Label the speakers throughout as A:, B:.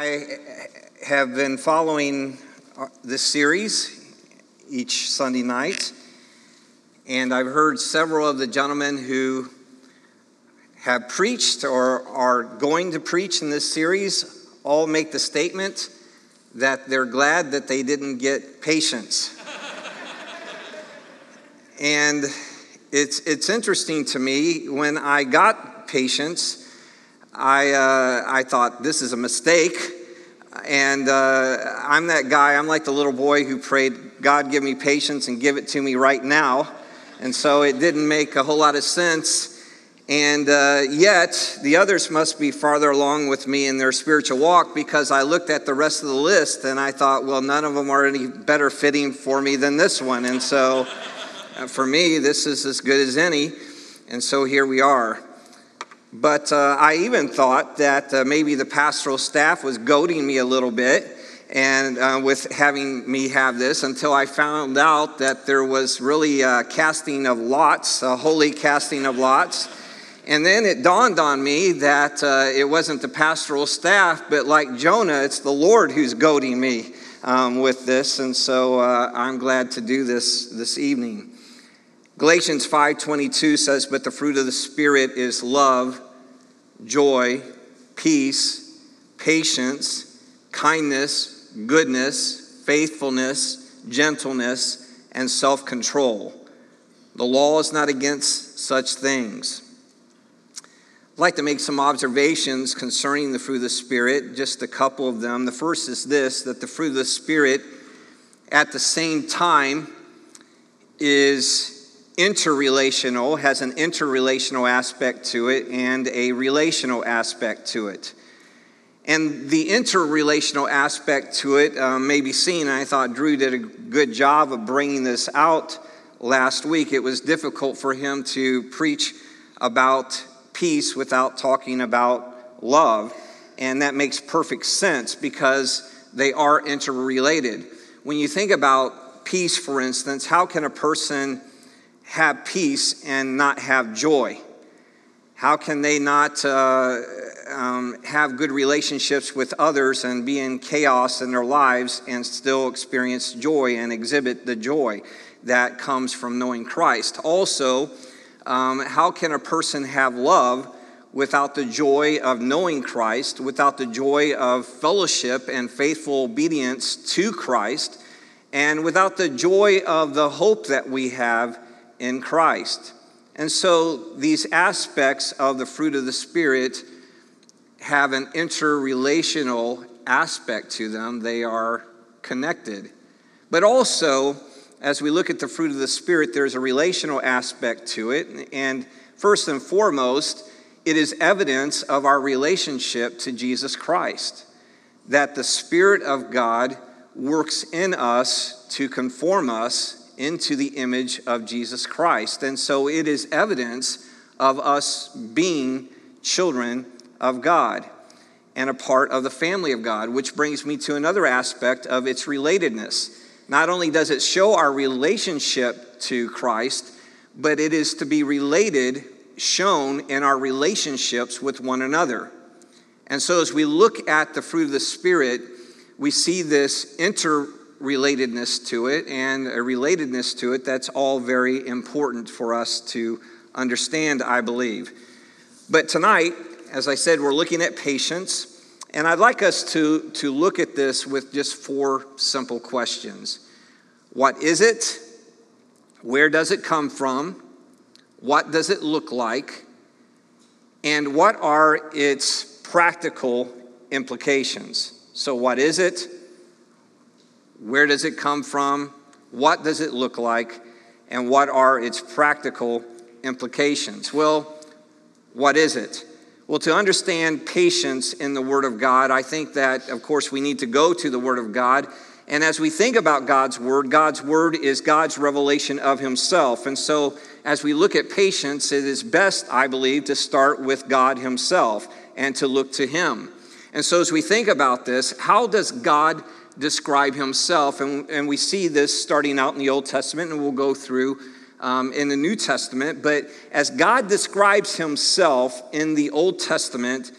A: I have been following uh, this series each Sunday night, and I've heard several of the gentlemen who have preached or are going to preach in this series all make the statement that they're glad that they didn't get patience. and it's, it's interesting to me when I got patience I, uh, I thought, this is a mistake. And uh, I'm that guy, I'm like the little boy who prayed, God, give me patience and give it to me right now. And so it didn't make a whole lot of sense. And uh, yet, the others must be farther along with me in their spiritual walk because I looked at the rest of the list and I thought, well, none of them are any better fitting for me than this one. And so, uh, for me, this is as good as any. And so here we are. But uh, I even thought that uh, maybe the pastoral staff was goading me a little bit and uh, with having me have this until I found out that there was really a casting of lots, a holy casting of lots. And then it dawned on me that uh, it wasn't the pastoral staff, but like Jonah, it's the Lord who's goading me um, with this. And so uh, I'm glad to do this this evening. Galatians 5:22 says, "But the fruit of the spirit is love, joy, peace, patience, kindness, goodness, faithfulness, gentleness, and self-control. The law is not against such things." I'd like to make some observations concerning the fruit of the Spirit, just a couple of them. The first is this that the fruit of the Spirit at the same time is interrelational, has an interrelational aspect to it and a relational aspect to it. And the interrelational aspect to it um, may be seen, I thought Drew did a good job of bringing this out last week. It was difficult for him to preach about peace without talking about love, and that makes perfect sense because they are interrelated. When you think about peace, for instance, how can a person have peace and not have joy? How can they not uh, um, have good relationships with others and be in chaos in their lives and still experience joy and exhibit the joy that comes from knowing Christ? Also, um, how can a person have love without the joy of knowing Christ, without the joy of fellowship and faithful obedience to Christ, and without the joy of the hope that we have? In Christ. And so these aspects of the fruit of the Spirit have an interrelational aspect to them, they are connected. But also, as we look at the fruit of the Spirit, there's a relational aspect to it. And first and foremost, it is evidence of our relationship to Jesus Christ. That the Spirit of God works in us to conform us into the image of Jesus Christ. And so it is evidence of us being children of God and a part of the family of God, which brings me to another aspect of its relatedness. Not only does it show our relationship to Christ, but it is to be related, shown in our relationships with one another. And so as we look at the fruit of the Spirit, we see this inter relatedness to it and a relatedness to it that's all very important for us to understand, I believe. But tonight, as I said, we're looking at patience, and I'd like us to, to look at this with just four simple questions What is it? Where does it come from? What does it look like? And what are its practical implications? So, what is it? Where does it come from? What does it look like? And what are its practical implications? Well, what is it? Well, to understand patience in the Word of God, I think that, of course, we need to go to the Word of God. And as we think about God's Word, God's Word is God's revelation of Himself. And so, as we look at patience, it is best, I believe, to start with God Himself and to look to Him. And so, as we think about this, how does God describe himself. And, and we see this starting out in the Old Testament, and we'll go through um, in the New Testament. But as God describes himself in the Old Testament,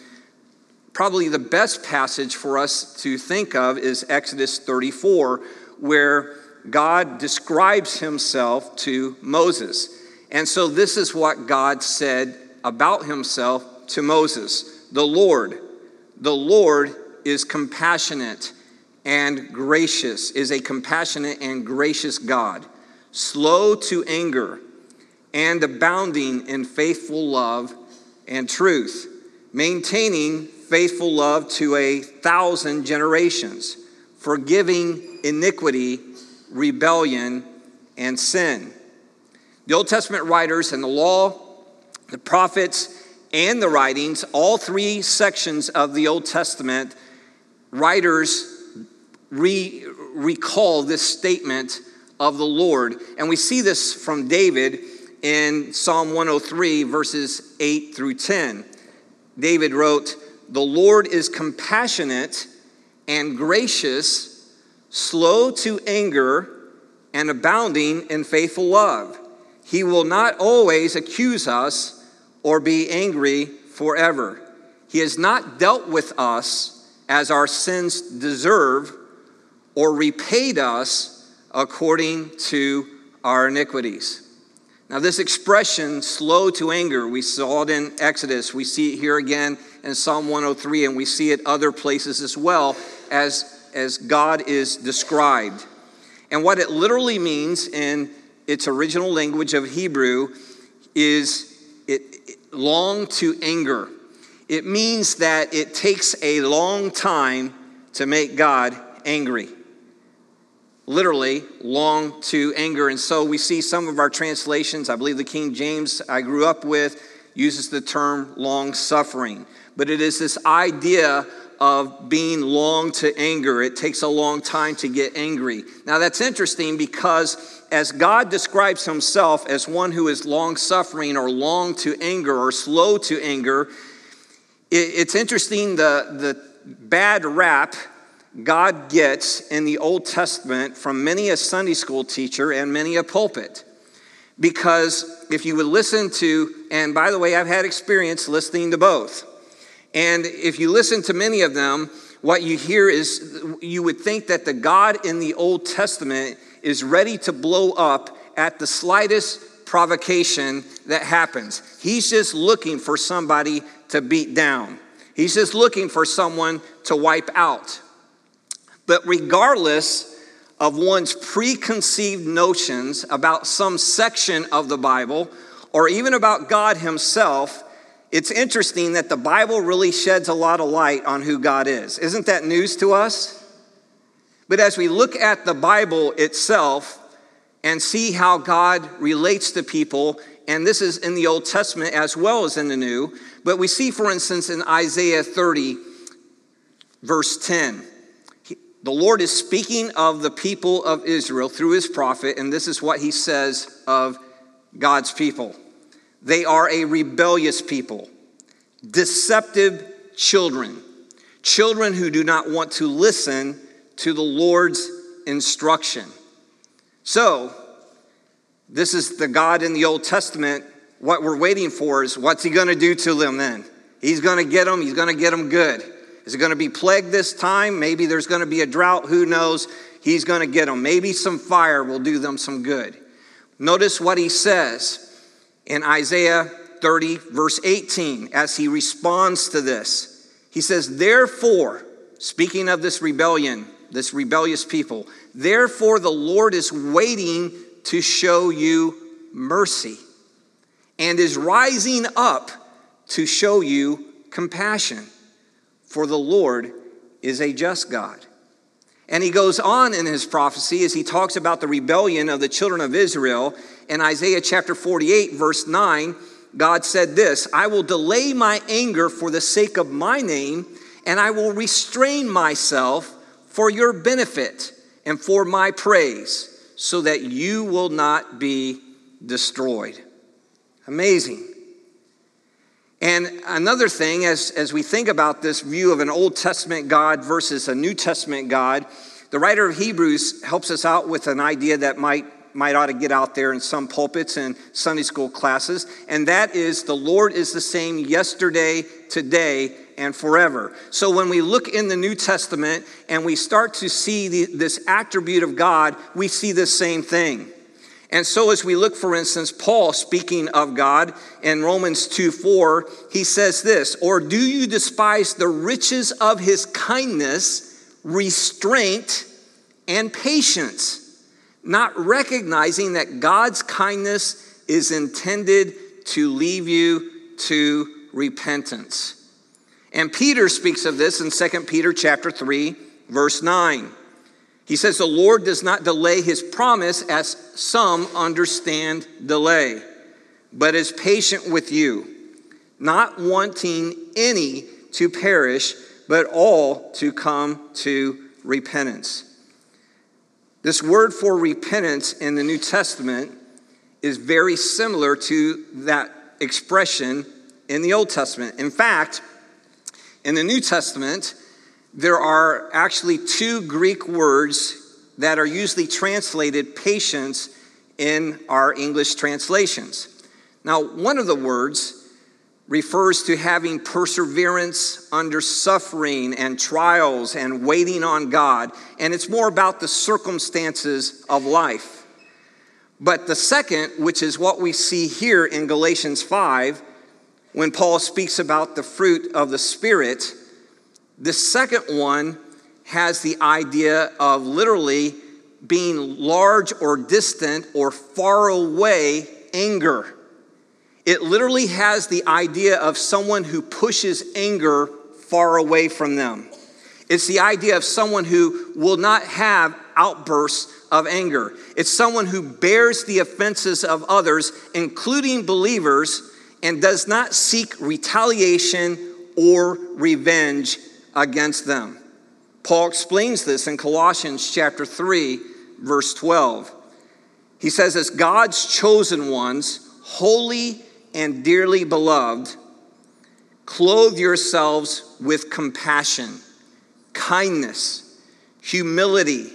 A: probably the best passage for us to think of is Exodus 34, where God describes himself to Moses. And so this is what God said about himself to Moses The Lord, the Lord is compassionate and gracious, is a compassionate and gracious God, slow to anger and abounding in faithful love and truth, maintaining faithful love to a thousand generations, forgiving iniquity, rebellion, and sin. The Old Testament writers and the law, the prophets, and the writings, all three sections of the Old Testament, writers re- recall this statement of the Lord. And we see this from David in Psalm 103, verses 8 through 10. David wrote, The Lord is compassionate and gracious, slow to anger, and abounding in faithful love. He will not always accuse us or be angry forever. He has not dealt with us as our sins deserve or repaid us according to our iniquities. Now, this expression, slow to anger, we saw it in Exodus. We see it here again in Psalm 103, and we see it other places as well as, as God is described. And what it literally means in its original language of Hebrew is it, it long to anger. It means that it takes a long time to make God angry literally long to anger. And so we see some of our translations, I believe the King James I grew up with uses the term long suffering. But it is this idea of being long to anger. It takes a long time to get angry. Now that's interesting because as God describes himself as one who is long suffering or long to anger or slow to anger, it's interesting the, the bad rap God gets in the Old Testament from many a Sunday school teacher and many a pulpit. Because if you would listen to, and by the way, I've had experience listening to both. And if you listen to many of them, what you hear is you would think that the God in the Old Testament is ready to blow up at the slightest provocation that happens. He's just looking for somebody to beat down, he's just looking for someone to wipe out. But regardless of one's preconceived notions about some section of the Bible or even about God Himself, it's interesting that the Bible really sheds a lot of light on who God is. Isn't that news to us? But as we look at the Bible itself and see how God relates to people, and this is in the Old Testament as well as in the New, but we see, for instance, in Isaiah 30, verse 10. The Lord is speaking of the people of Israel through his prophet, and this is what he says of God's people they are a rebellious people, deceptive children, children who do not want to listen to the Lord's instruction. So, this is the God in the Old Testament. What we're waiting for is what's he going to do to them then? He's going to get them, he's going to get them good. Is it going to be plague this time? Maybe there's going to be a drought. Who knows? He's going to get them. Maybe some fire will do them some good. Notice what he says in Isaiah 30, verse 18, as he responds to this. He says, Therefore, speaking of this rebellion, this rebellious people, therefore the Lord is waiting to show you mercy and is rising up to show you compassion for the Lord is a just God. And he goes on in his prophecy as he talks about the rebellion of the children of Israel. In Isaiah chapter 48, verse 9, God said this I will delay my anger for the sake of my name, and I will restrain myself for your benefit and for my praise, so that you will not be destroyed. Amazing. And another thing, as, as we think about this view of an Old Testament God versus a New Testament God, the writer of Hebrews helps us out with an idea that might, might ought to get out there in some pulpits and Sunday school classes, and that is the Lord is the same yesterday, today, and forever. So when we look in the New Testament and we start to see the, this attribute of God, we see the same thing. And so, as we look, for instance, Paul speaking of God in Romans 2 4, he says this Or do you despise the riches of his kindness, restraint, and patience, not recognizing that God's kindness is intended to leave you to repentance? And Peter speaks of this in 2 Peter chapter 3, verse 9. He says, The Lord does not delay his promise as some understand delay, but is patient with you, not wanting any to perish, but all to come to repentance. This word for repentance in the New Testament is very similar to that expression in the Old Testament. In fact, in the New Testament, there are actually two Greek words that are usually translated patience in our English translations. Now, one of the words refers to having perseverance under suffering and trials and waiting on God, and it's more about the circumstances of life. But the second, which is what we see here in Galatians 5, when Paul speaks about the fruit of the Spirit, the second one has the idea of literally being large or distant or far away anger. It literally has the idea of someone who pushes anger far away from them. It's the idea of someone who will not have outbursts of anger. It's someone who bears the offenses of others, including believers, and does not seek retaliation or revenge against them. Paul explains this in Colossians chapter 3, verse 12. He says, As God's chosen ones, holy and dearly beloved, clothe yourselves with compassion, kindness, humility,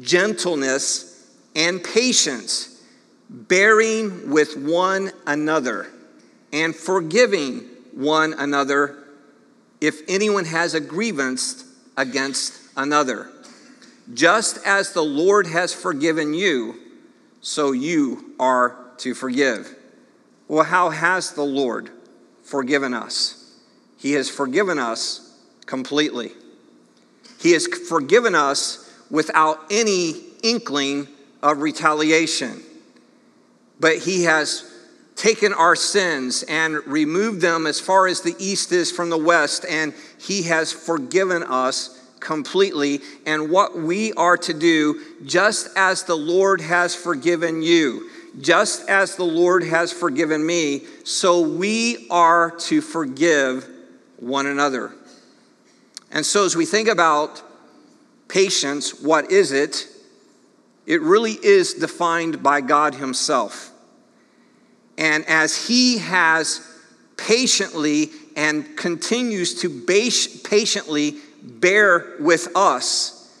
A: gentleness, and patience, bearing with one another, and forgiving one another if anyone has a grievance against another. Just as the Lord has forgiven you, so you are to forgive. Well, how has the Lord forgiven us? He has forgiven us completely. He has forgiven us without any inkling of retaliation. But He has taken our sins and removed them as far as the east is from the west, and He has forgiven us completely and what we are to do just as the Lord has forgiven you. Just as the Lord has forgiven me, so we are to forgive one another. And so, as we think about patience, what is it? It really is defined by God Himself. And as He has patiently and continues to patiently bear with us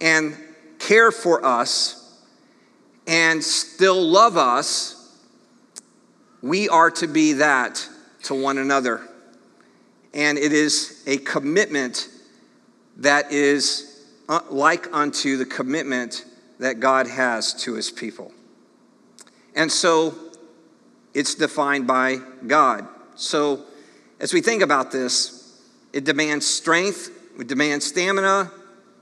A: and care for us and still love us, we are to be that to one another. And it is a commitment that is uh, like unto the commitment that God has to his people. And so it's defined by God. So as we think about this, it demands strength it demands stamina.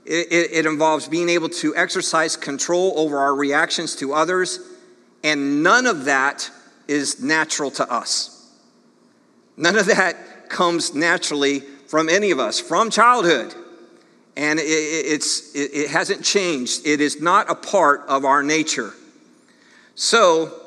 A: It, it, it involves being able to exercise control over our reactions to others. And none of that is natural to us. None of that comes naturally from any of us, from childhood. And it, it's, it, it hasn't changed. It is not a part of our nature. So,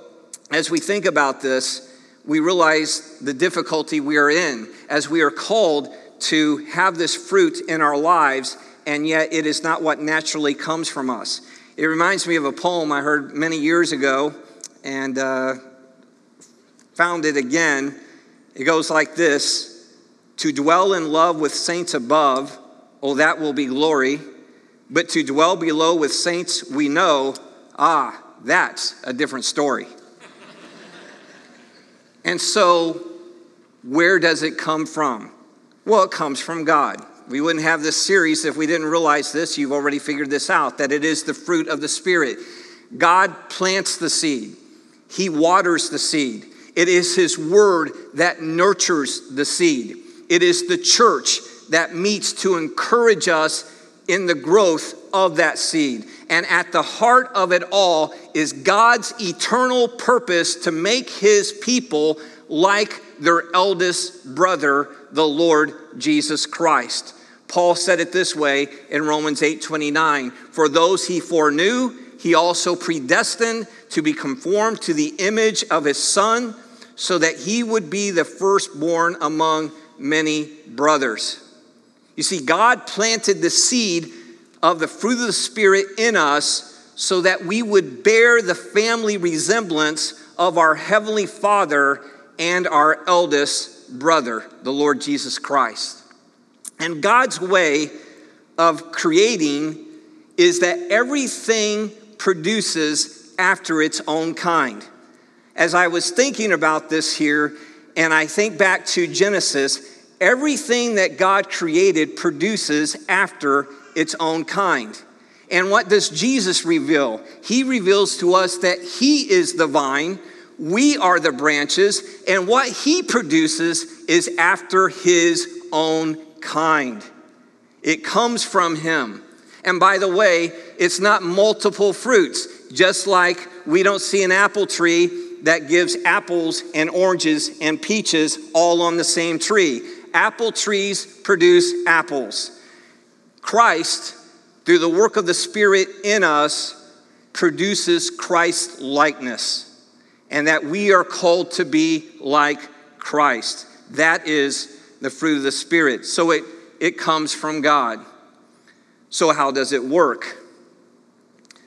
A: as we think about this, we realize the difficulty we are in as we are called to have this fruit in our lives, and yet it is not what naturally comes from us. It reminds me of a poem I heard many years ago and uh, found it again. It goes like this To dwell in love with saints above, oh, that will be glory. But to dwell below with saints we know, ah, that's a different story. And so, where does it come from? Well, it comes from God. We wouldn't have this series if we didn't realize this. You've already figured this out that it is the fruit of the Spirit. God plants the seed, He waters the seed. It is His word that nurtures the seed. It is the church that meets to encourage us in the growth of that seed. And at the heart of it all is God's eternal purpose to make His people like their eldest brother, the Lord Jesus Christ. Paul said it this way in Romans 8:29, "For those he foreknew, he also predestined to be conformed to the image of his son, so that he would be the firstborn among many brothers." You see, God planted the seed of the fruit of the Spirit in us so that we would bear the family resemblance of our Heavenly Father and our eldest brother, the Lord Jesus Christ. And God's way of creating is that everything produces after its own kind. As I was thinking about this here, and I think back to Genesis, everything that God created produces after its own kind. And what does Jesus reveal? He reveals to us that He is the vine, we are the branches, and what He produces is after His own kind. It comes from Him. And by the way, it's not multiple fruits, just like we don't see an apple tree that gives apples and oranges and peaches all on the same tree. Apple trees produce apples. Christ, through the work of the Spirit in us, produces Christ likeness, and that we are called to be like Christ. That is the fruit of the Spirit. So it, it comes from God. So, how does it work?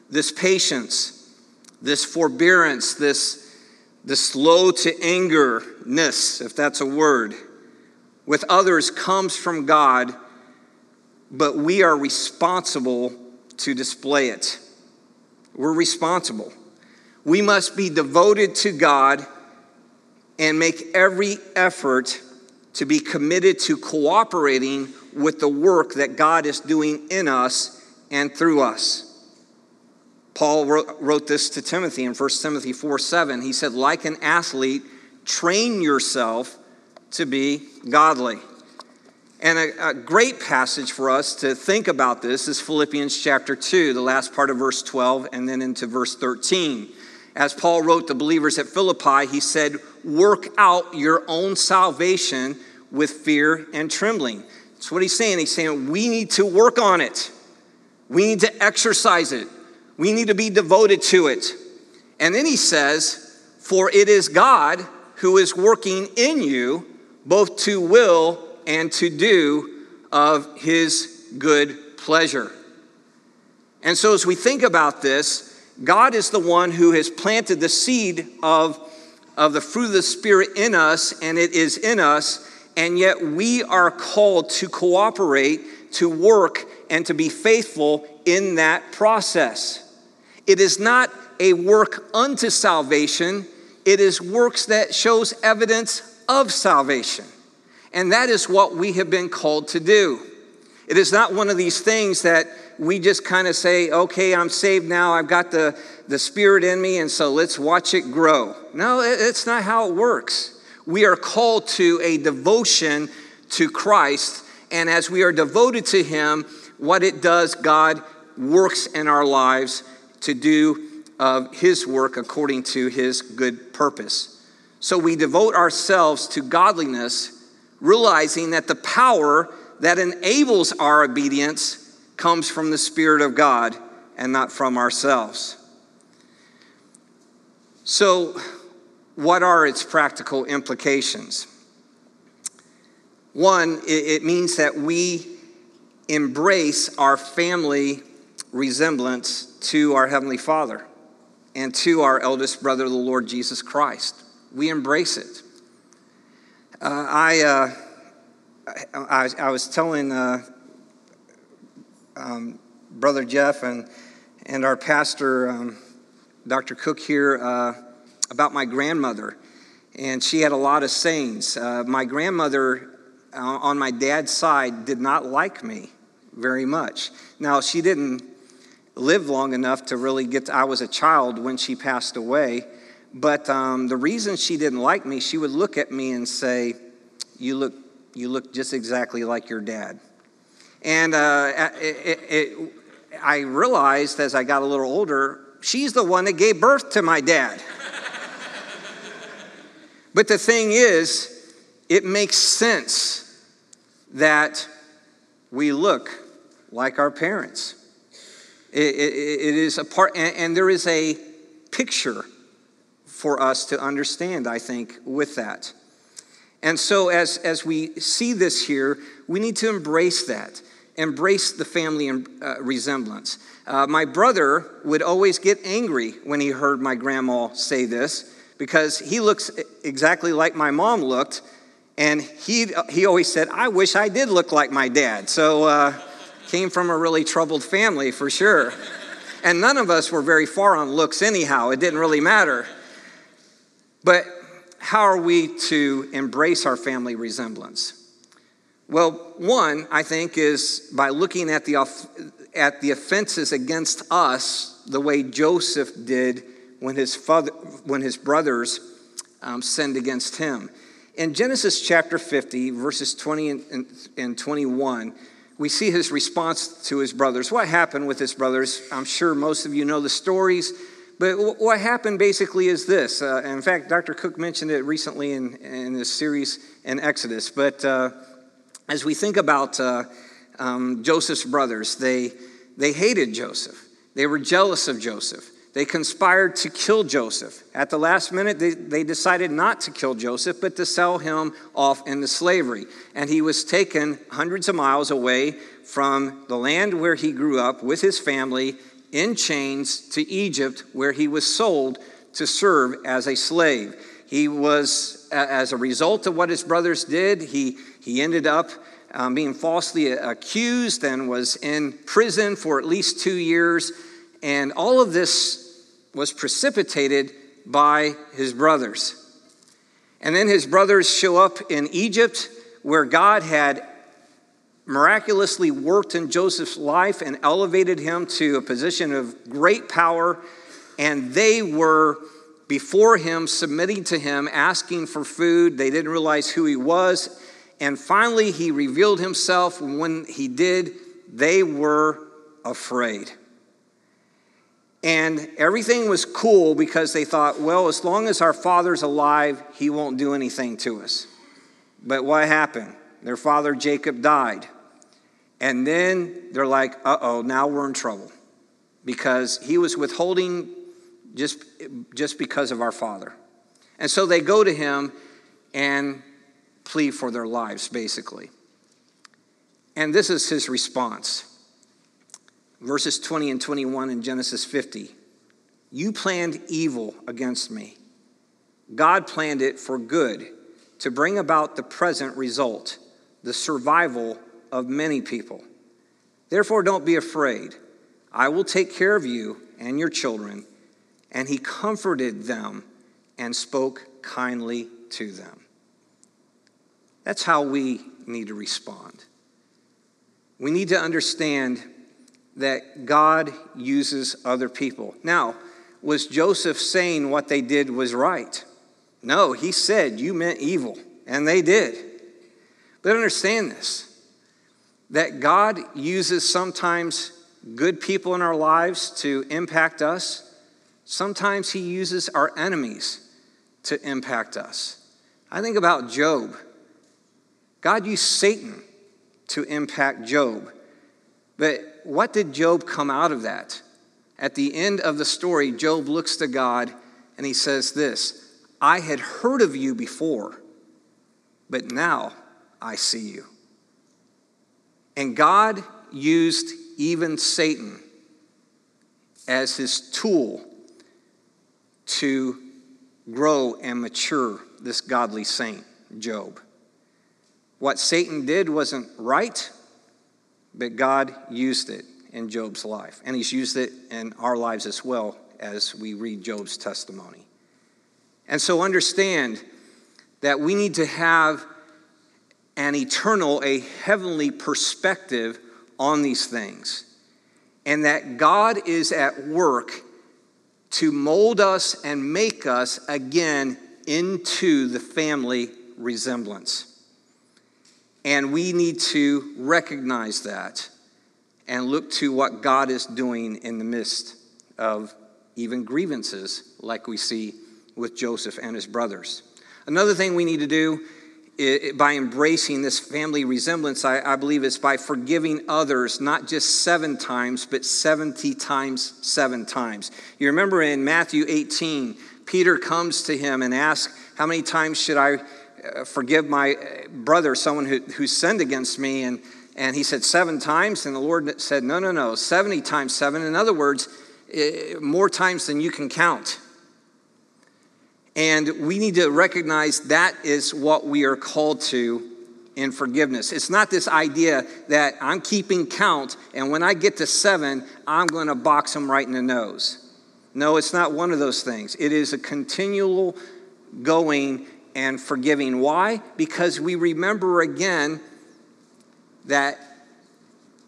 A: This patience, this forbearance, this, this slow to angerness, if that's a word, with others comes from God but we are responsible to display it. We're responsible. We must be devoted to God and make every effort to be committed to cooperating with the work that God is doing in us and through us. Paul wrote, this to Timothy in 1 Timothy 4 7. He said, Like an athlete, train yourself to be godly. And a, a, great passage for us to think about this is Philippians chapter 2, the last part of verse 12, and then into verse 13. As Paul wrote the believers at Philippi, he said, Work out your own salvation with fear and trembling. That's what he's saying. He's saying, We need to work on it, we need to exercise it, we need to be devoted to it. And then he says, For it is God who is working in you both to will and to do of his good pleasure. And so, as we think about this, God is the one who has planted the seed of, of the fruit of the Spirit in us, and it is in us, and yet we are called to cooperate, to work, and to be faithful in that process. It is not a work unto salvation, it is works that shows evidence of salvation. And that is what we have been called to do. It is not one of these things that we just kind of say, okay, I'm saved now, I've got the, the Spirit in me, and so let's watch it grow. No, it's not how it works. We are called to a devotion to Christ, and as we are devoted to Him, what it does, God works in our lives to do of His work according to His good purpose. So we devote ourselves to godliness realizing that the power that enables our obedience comes from the Spirit of God and not from ourselves. So, what are its practical implications? One, it means that we embrace our family resemblance to our Heavenly Father and to our eldest brother, the Lord Jesus Christ. We embrace it. Uh, I, uh, I, I, was telling uh, um, Brother Jeff and, and our pastor, um, Dr. Cook here, uh, about my grandmother. And she had a lot of sayings. Uh, my grandmother on my dad's side did not like me very much. Now, she didn't live long enough to really get, to, I was a child when she passed away. But um, the reason she didn't like me, she would look at me and say, You look, you look just exactly like your dad. And uh, it, it, I realized as I got a little older, she's the one that gave birth to my dad. but the thing is, it makes sense that we look like our parents. it, it, it is a part, and, and there is a picture for us to understand, I think, with that. And so, as, as we see this here, we need to embrace that, embrace the family uh, resemblance. Uh, my brother would always get angry when he heard my grandma say this because he looks exactly like my mom looked, and he, he always said, I wish I did look like my dad. So, uh, came from a really troubled family for sure. And none of us were very far on looks, anyhow. It didn't really matter. But how are we to embrace our family resemblance? Well, one, I think, is by looking at the, at the offenses against us the way Joseph did when his, father, when his brothers um, sinned against him. In Genesis chapter 50, verses 20 and, and 21, we see his response to his brothers. What happened with his brothers? I'm sure most of you know the stories, but what happened basically is this. Uh, in fact, Dr. Cook mentioned it recently in, in this series in Exodus. But uh, as we think about uh, um, Joseph's brothers, they, they hated Joseph, they were jealous of Joseph. They conspired to kill Joseph. At the last minute, they, they decided not to kill Joseph, but to sell him off into slavery. And he was taken hundreds of miles away from the land where he grew up with his family in chains to Egypt, where he was sold to serve as a slave. He was, as a result of what his brothers did, he, he ended up um, being falsely accused and was in prison for at least two years. And all of this was precipitated by his brothers. And then his brothers show up in Egypt, where God had miraculously worked in Joseph's life and elevated him to a position of great power. And they were before him, submitting to him, asking for food. They didn't realize who he was. And finally, he revealed himself. When he did, they were afraid. And everything was cool because they thought, well, as long as our father's alive, he won't do anything to us. But what happened? Their father Jacob died. And then they're like, uh oh, now we're in trouble because he was withholding just, just because of our father. And so they go to him and plead for their lives, basically. And this is his response verses 20 and 21 in Genesis 50. You planned evil against me. God planned it for good to bring about the present result, the survival of many people. Therefore, don't be afraid. I will take care of you and your children. And he comforted them and spoke kindly to them. That's how we need to respond. We need to understand that God uses other people. Now, was Joseph saying what they did was right? No, he said, You meant evil, and they did. But understand this that God uses sometimes good people in our lives to impact us, sometimes he uses our enemies to impact us. I think about Job. God used Satan to impact Job. But what did Job come out of that? At the end of the story, Job looks to God and he says this I had heard of you before, but now I see you. And God used even Satan as his tool to grow and mature this godly saint, Job. What Satan did wasn't right, but God used it in Job's life. And he's used it in our lives as well as we read Job's testimony. And so understand that we need to have an eternal, a heavenly perspective on these things. And that God is at work to mold us and make us again into the family resemblance. And we need to recognize that and look to what God is doing in the midst of even grievances, like we see with Joseph and his brothers. Another thing we need to do by embracing this family resemblance, I, I believe, it's by forgiving others, not just seven times, but 70 times seven times. You remember in Matthew 18, Peter comes to him and asks, How many times should I uh, forgive my uh, brother, someone who, who sinned against me? And, and he said, Seven times. And the Lord said, No, no, no, 70 times seven. In other words, more times than you can count. And we need to recognize that is what we are called to in forgiveness. It's not this idea that I'm keeping count, and when I get to seven, I'm going to box them right in the nose. No, it's not one of those things. It is a continual going and forgiving. Why? Because we remember again that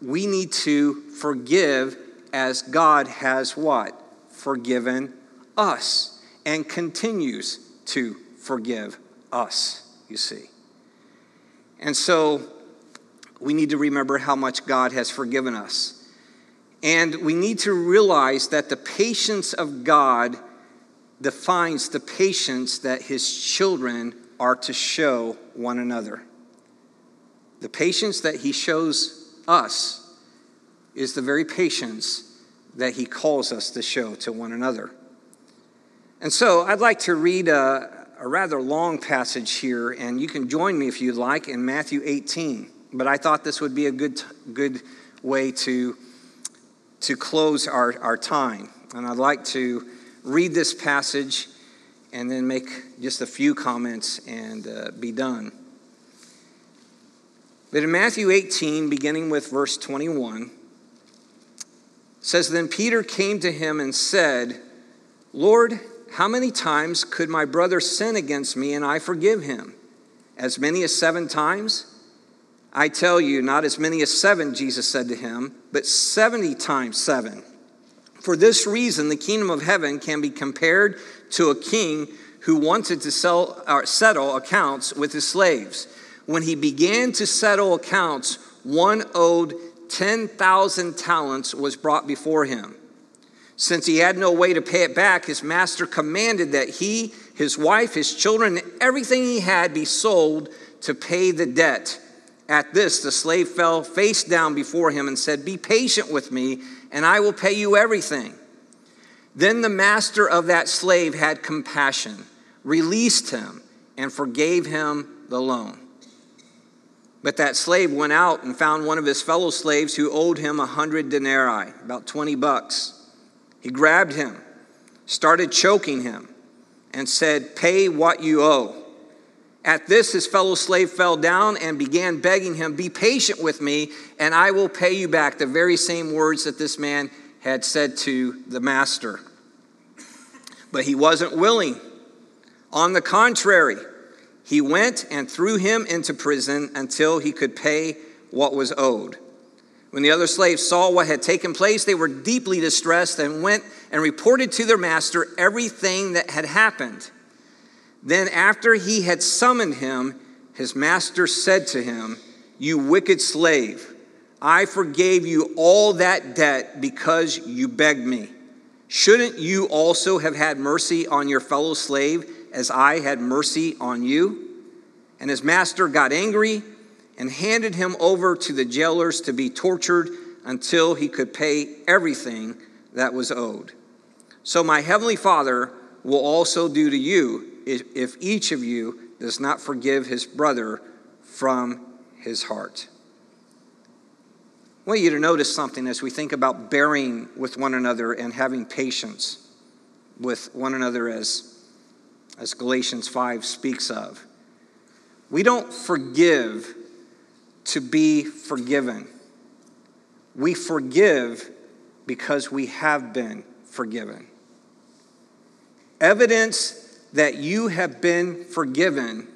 A: we need to forgive as God has what? Forgiven us and continues to forgive us, you see. And so we need to remember how much God has forgiven us. And we need to realize that the patience of God defines the patience that his children are to show one another. The patience that he shows us is the very patience that he calls us to show to one another. And so I'd like to read a, a, rather long passage here, and you can join me if you'd like in Matthew 18. But I thought this would be a good, good way to, to close our, our time. And I'd like to read this passage and then make just a few comments and uh, be done. But in Matthew 18, beginning with verse 21, says, Then Peter came to him and said, Lord, how many times could my brother sin against me and I forgive him? As many as seven times? I tell you, not as many as seven, Jesus said to him, but 70 times seven. For this reason, the kingdom of heaven can be compared to a king who wanted to sell, or settle accounts with his slaves. When he began to settle accounts, one owed 10,000 talents was brought before him. Since he had no way to pay it back, his master commanded that he, his wife, his children, everything he had be sold to pay the debt. At this, the slave fell face down before him and said, Be patient with me, and I will pay you everything. Then the master of that slave had compassion, released him, and forgave him the loan. But that slave went out and found one of his fellow slaves who owed him a hundred denarii, about 20 bucks. He grabbed him, started choking him, and said, Pay what you owe. At this, his fellow slave fell down and began begging him, Be patient with me, and I will pay you back. The very same words that this man had said to the master. But he wasn't willing. On the contrary, he went and threw him into prison until he could pay what was owed. When the other slaves saw what had taken place, they were deeply distressed and went and reported to their master everything that had happened. Then, after he had summoned him, his master said to him, You wicked slave, I forgave you all that debt because you begged me. Shouldn't you also have had mercy on your fellow slave as I had mercy on you? And his master got angry and handed him over to the jailers to be tortured until he could pay everything that was owed. So my heavenly Father will also do to you if each of you does not forgive his brother from his heart. I want you to notice something as we think about bearing with one another and having patience with one another as, as Galatians 5 speaks of. We don't forgive to be forgiven. We forgive because we have been forgiven. Evidence that you have been forgiven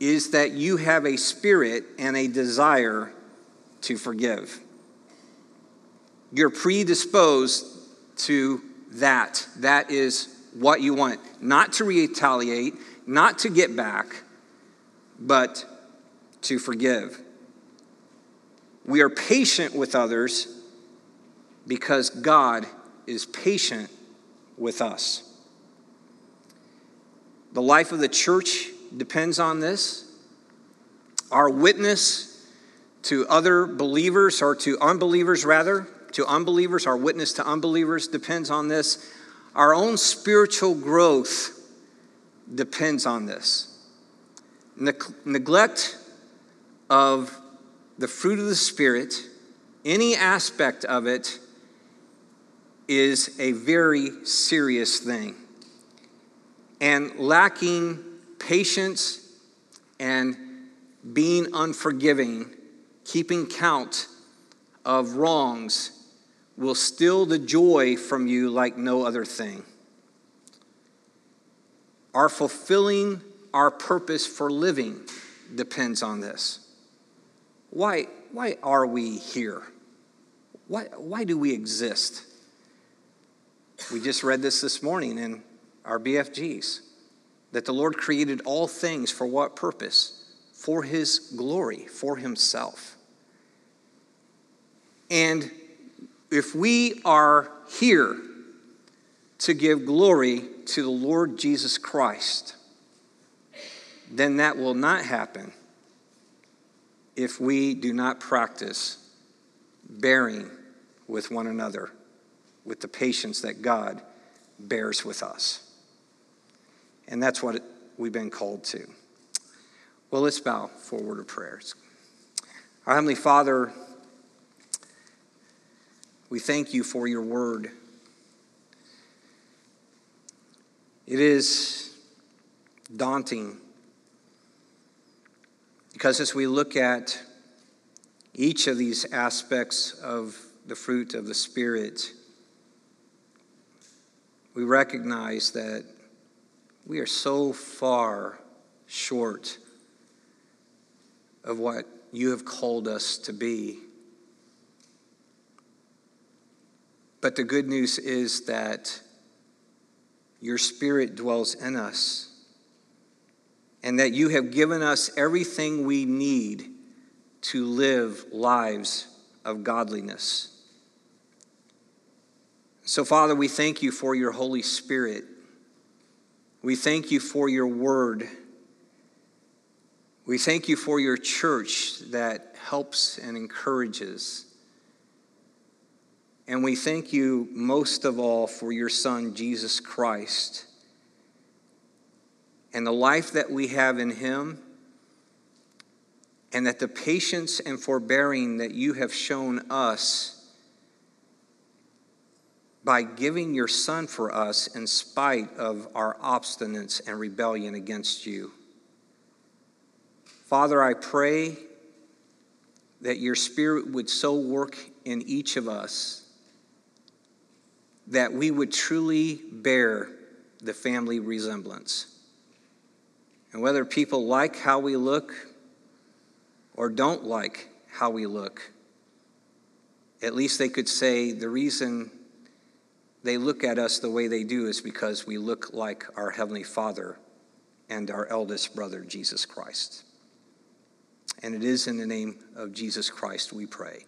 A: is that you have a spirit and a desire to forgive. You're predisposed to that. That is what you want. Not to retaliate, not to get back, but to forgive. We are patient with others because God is patient with us. The life of the church depends on this. Our witness to other believers, or to unbelievers rather, to unbelievers, our witness to unbelievers depends on this. Our own spiritual growth depends on this. Ne- neglect of the fruit of the Spirit, any aspect of it, is a very serious thing. And lacking patience and being unforgiving, keeping count of wrongs, will steal the joy from you like no other thing. Our fulfilling our purpose for living depends on this. Why, why are we here? Why, why do we exist? We just read this this morning in our BFGs that the Lord created all things for what purpose? For His glory, for Himself. And if we are here to give glory to the Lord Jesus Christ, then that will not happen if we do not practice bearing with one another with the patience that God bears with us. And that's what we've been called to. Well, let's bow for a word of prayers. Our Heavenly Father, we thank you for your word. It is daunting because as we look at each of these aspects of the fruit of the Spirit, we recognize that we are so far short of what you have called us to be. But the good news is that your Spirit dwells in us and that you have given us everything we need to live lives of godliness. So, Father, we thank you for your Holy Spirit. We thank you for your word. We thank you for your church that helps and encourages. And we thank you most of all for your Son, Jesus Christ, and the life that we have in him, and that the patience and forbearing that you have shown us by giving your Son for us in spite of our obstinance and rebellion against you. Father, I pray that your Spirit would so work in each of us that we would truly bear the family resemblance. And whether people like how we look or don't like how we look, at least they could say the reason they look at us the way they do is because we look like our Heavenly Father and our eldest brother, Jesus Christ. And it is in the name of Jesus Christ we pray.